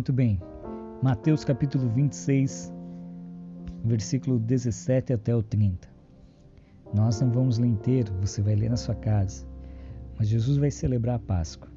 Muito bem. Mateus capítulo 26, versículo 17 até o 30. Nós não vamos ler inteiro, você vai ler na sua casa. Mas Jesus vai celebrar a Páscoa.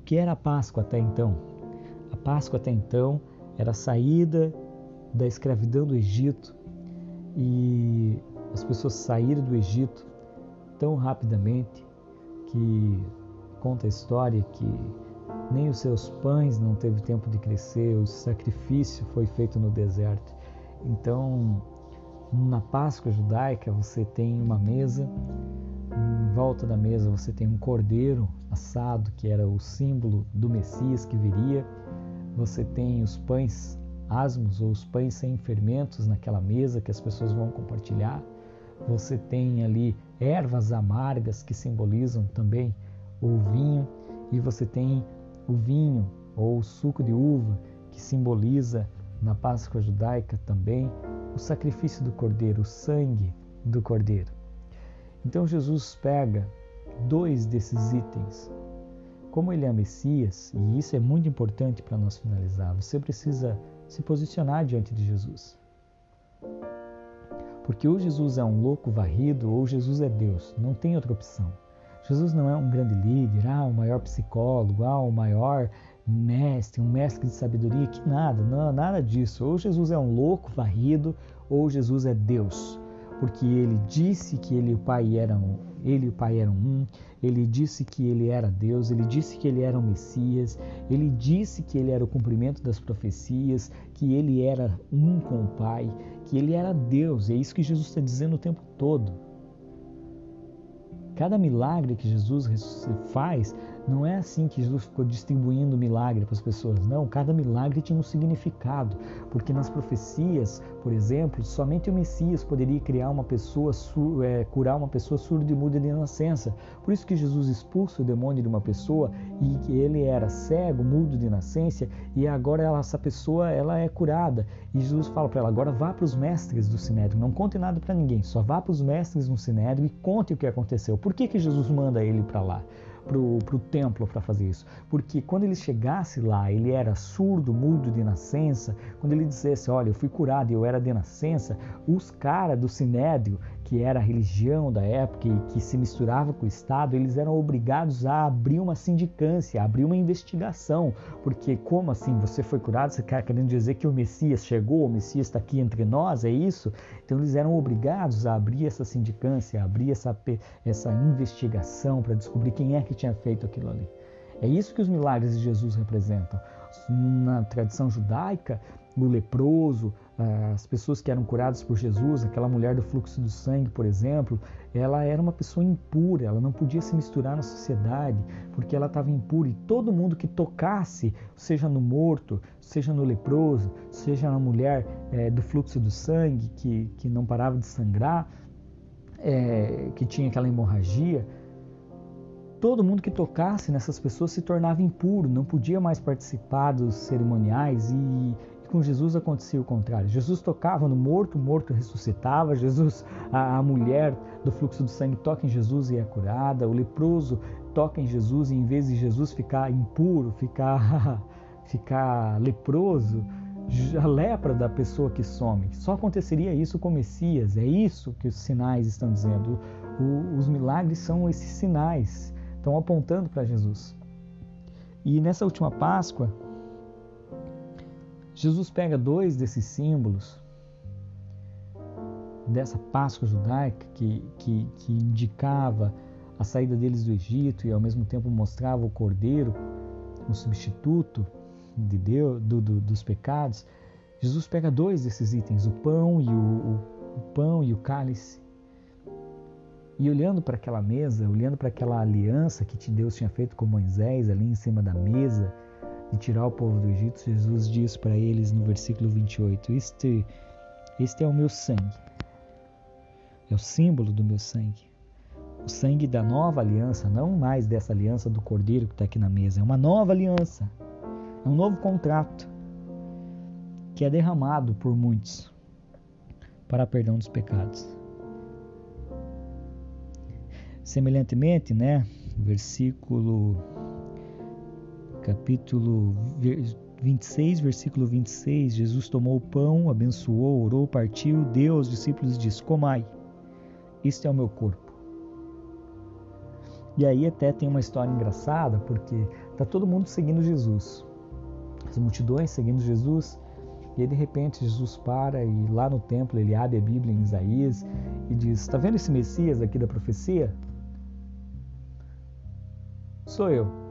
O que era a Páscoa até então? A Páscoa até então era a saída da escravidão do Egito e as pessoas saíram do Egito tão rapidamente que conta a história que nem os seus pães não teve tempo de crescer, o sacrifício foi feito no deserto. Então, na Páscoa judaica, você tem uma mesa, em volta da mesa você tem um cordeiro assado, que era o símbolo do Messias que viria. Você tem os pães asmos ou os pães sem fermentos naquela mesa que as pessoas vão compartilhar. Você tem ali ervas amargas que simbolizam também o vinho e você tem o vinho ou o suco de uva que simboliza na Páscoa judaica também o sacrifício do cordeiro, o sangue do cordeiro. Então Jesus pega dois desses itens. Como ele é Messias, e isso é muito importante para nós finalizar, você precisa se posicionar diante de Jesus. Porque ou Jesus é um louco varrido ou Jesus é Deus, não tem outra opção. Jesus não é um grande líder, ah, o maior psicólogo, ah, o maior mestre, um mestre de sabedoria, que nada, não, nada disso. Ou Jesus é um louco varrido, ou Jesus é Deus. Porque ele disse que ele e o Pai eram, ele e o Pai eram um, ele disse que ele era Deus, ele disse que ele era o Messias, ele disse que ele era o cumprimento das profecias, que ele era um com o Pai, que ele era Deus. É isso que Jesus está dizendo o tempo todo. Cada milagre que Jesus faz não é assim que Jesus ficou distribuindo milagre para as pessoas. Não, cada milagre tinha um significado, porque nas profecias, por exemplo, somente o Messias poderia criar uma pessoa, é, curar uma pessoa surda e muda de nascença. Por isso que Jesus expulsa o demônio de uma pessoa e que ele era cego, mudo de nascença e agora ela, essa pessoa ela é curada. E Jesus fala para ela: agora vá para os mestres do sinédrio, não conte nada para ninguém, só vá para os mestres no sinédrio e conte o que aconteceu. Por que que Jesus manda ele para lá? Para o templo para fazer isso. Porque quando ele chegasse lá, ele era surdo, mudo de nascença, quando ele dissesse, olha, eu fui curado e eu era de nascença, os caras do Sinédrio que era a religião da época e que se misturava com o Estado, eles eram obrigados a abrir uma sindicância, a abrir uma investigação, porque como assim você foi curado? Você está querendo dizer que o Messias chegou, o Messias está aqui entre nós, é isso? Então eles eram obrigados a abrir essa sindicância, a abrir essa, essa investigação para descobrir quem é que tinha feito aquilo ali. É isso que os milagres de Jesus representam. Na tradição judaica, o leproso, as pessoas que eram curadas por Jesus, aquela mulher do fluxo do sangue, por exemplo, ela era uma pessoa impura, ela não podia se misturar na sociedade porque ela estava impura. E todo mundo que tocasse, seja no morto, seja no leproso, seja na mulher é, do fluxo do sangue que, que não parava de sangrar, é, que tinha aquela hemorragia, todo mundo que tocasse nessas pessoas se tornava impuro, não podia mais participar dos cerimoniais e com Jesus acontecia o contrário. Jesus tocava no morto, o morto ressuscitava. Jesus, a, a mulher do fluxo do sangue toca em Jesus e é curada. O leproso toca em Jesus e em vez de Jesus ficar impuro, ficar, ficar leproso, a lepra da pessoa que some. Só aconteceria isso com o Messias. É isso que os sinais estão dizendo. O, os milagres são esses sinais, estão apontando para Jesus. E nessa última Páscoa, Jesus pega dois desses símbolos dessa Páscoa judaica que, que, que indicava a saída deles do Egito e ao mesmo tempo mostrava o cordeiro, um substituto de Deus, do, do, dos pecados. Jesus pega dois desses itens, o pão e o, o, o pão e o cálice. E olhando para aquela mesa, olhando para aquela aliança que Deus tinha feito com Moisés ali em cima da mesa, de tirar o povo do Egito, Jesus diz para eles no versículo 28: este, este é o meu sangue, é o símbolo do meu sangue. O sangue da nova aliança, não mais dessa aliança do cordeiro que está aqui na mesa, é uma nova aliança, é um novo contrato que é derramado por muitos para perdão dos pecados. Semelhantemente, né, versículo capítulo 26, versículo 26, Jesus tomou o pão, abençoou, orou, partiu, deu aos discípulos e disse: Comai, este é o meu corpo. E aí até tem uma história engraçada, porque está todo mundo seguindo Jesus. As multidões seguindo Jesus, e aí, de repente Jesus para e lá no templo ele abre a Bíblia em Isaías e diz: Está vendo esse Messias aqui da profecia? Sou eu.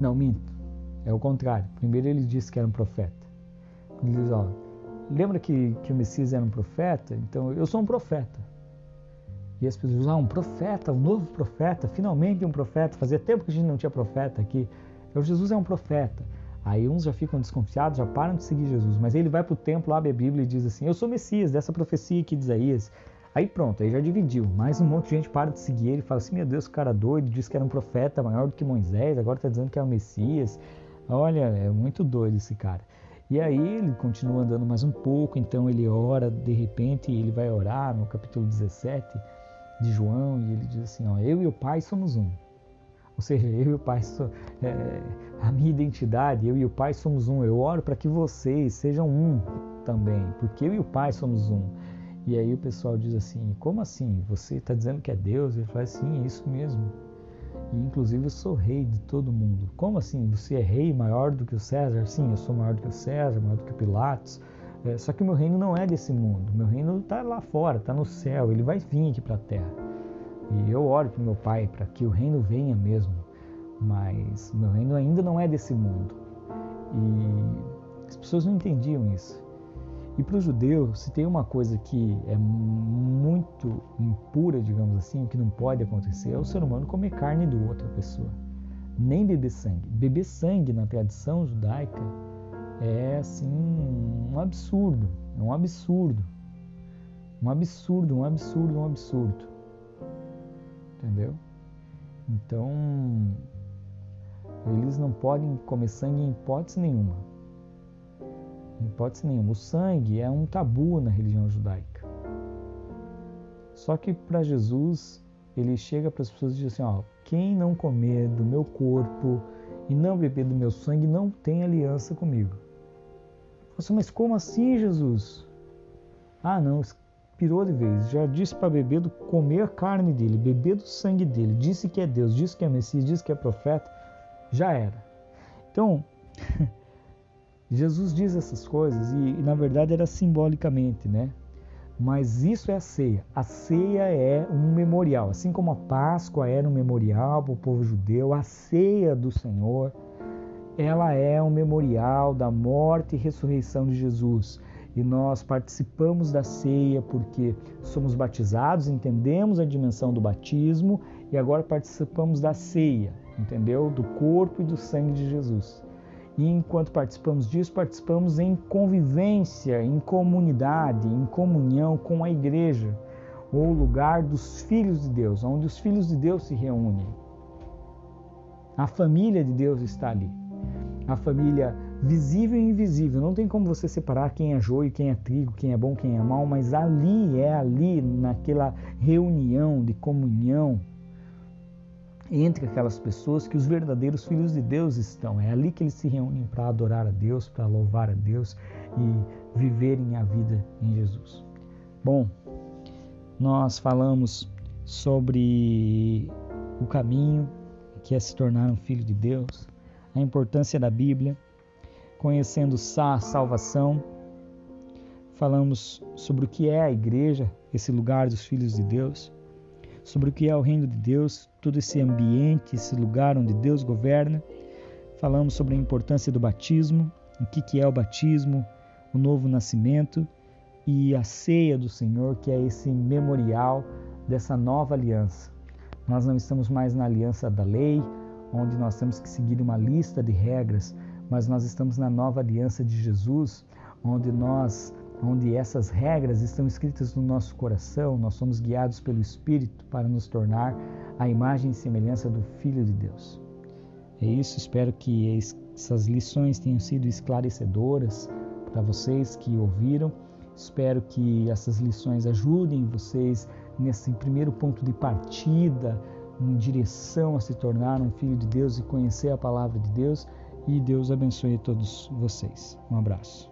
Não, minto. É o contrário. Primeiro ele disse que era um profeta. Ele diz: ó, lembra que, que o Messias era um profeta? Então eu sou um profeta. E as pessoas dizem: ah, um profeta, um novo profeta, finalmente um profeta. Fazia tempo que a gente não tinha profeta aqui. Então Jesus é um profeta. Aí uns já ficam desconfiados, já param de seguir Jesus. Mas ele vai para o templo, abre a Bíblia e diz assim: Eu sou Messias, dessa profecia aqui de Isaías. Aí pronto, aí já dividiu. Mais um monte de gente para de seguir ele fala assim: Meu Deus, o cara doido, disse que era um profeta maior do que Moisés, agora está dizendo que é o Messias. Olha, é muito doido esse cara. E aí ele continua andando mais um pouco, então ele ora, de repente ele vai orar no capítulo 17 de João e ele diz assim: ó, Eu e o Pai somos um. Ou seja, eu e o Pai, é, a minha identidade, eu e o Pai somos um. Eu oro para que vocês sejam um também, porque eu e o Pai somos um. E aí o pessoal diz assim: como assim? Você está dizendo que é Deus? Ele fala assim: é isso mesmo. E inclusive eu sou rei de todo mundo. Como assim? Você é rei maior do que o César? Sim, eu sou maior do que o César, maior do que o Pilatos. É, só que o meu reino não é desse mundo. Meu reino está lá fora, está no céu. Ele vai vir aqui para a terra. E eu oro para meu Pai para que o reino venha mesmo, mas meu reino ainda não é desse mundo. E as pessoas não entendiam isso. E para o judeu, se tem uma coisa que é muito impura, digamos assim, que não pode acontecer, é o ser humano comer carne de outra pessoa. Nem beber sangue. Beber sangue na tradição judaica é assim um absurdo. É um absurdo. Um absurdo, um absurdo, um absurdo entendeu? Então, eles não podem comer sangue em hipótese nenhuma. Em hipótese nenhuma. O sangue é um tabu na religião judaica. Só que para Jesus, ele chega para as pessoas e diz assim: ó, quem não comer do meu corpo e não beber do meu sangue não tem aliança comigo. Mas como assim, Jesus? Ah, não, pirou de vez, já disse para beber do comer a carne dele, beber do sangue dele, disse que é Deus, disse que é Messias, disse que é profeta, já era. Então, Jesus diz essas coisas e, e, na verdade era simbolicamente, né? Mas isso é a ceia. A ceia é um memorial, assim como a Páscoa era um memorial para o povo judeu, a ceia do Senhor, ela é um memorial da morte e ressurreição de Jesus e nós participamos da ceia porque somos batizados, entendemos a dimensão do batismo e agora participamos da ceia, entendeu? Do corpo e do sangue de Jesus. E enquanto participamos disso, participamos em convivência, em comunidade, em comunhão com a igreja, ou lugar dos filhos de Deus, onde os filhos de Deus se reúnem. A família de Deus está ali. A família visível e invisível. Não tem como você separar quem é joio, quem é trigo, quem é bom, quem é mal, mas ali é ali, naquela reunião de comunhão entre aquelas pessoas que os verdadeiros filhos de Deus estão. É ali que eles se reúnem para adorar a Deus, para louvar a Deus e viverem a vida em Jesus. Bom, nós falamos sobre o caminho que é se tornar um filho de Deus, a importância da Bíblia, conhecendo a salvação. Falamos sobre o que é a igreja, esse lugar dos filhos de Deus, sobre o que é o reino de Deus, todo esse ambiente, esse lugar onde Deus governa. Falamos sobre a importância do batismo, o que é o batismo, o novo nascimento e a ceia do Senhor, que é esse memorial dessa nova aliança. Nós não estamos mais na aliança da lei, onde nós temos que seguir uma lista de regras, mas nós estamos na nova aliança de Jesus, onde nós onde essas regras estão escritas no nosso coração, nós somos guiados pelo Espírito para nos tornar a imagem e semelhança do Filho de Deus. É isso, espero que essas lições tenham sido esclarecedoras para vocês que ouviram. Espero que essas lições ajudem vocês nesse primeiro ponto de partida em direção a se tornar um filho de Deus e conhecer a palavra de Deus e Deus abençoe todos vocês. Um abraço.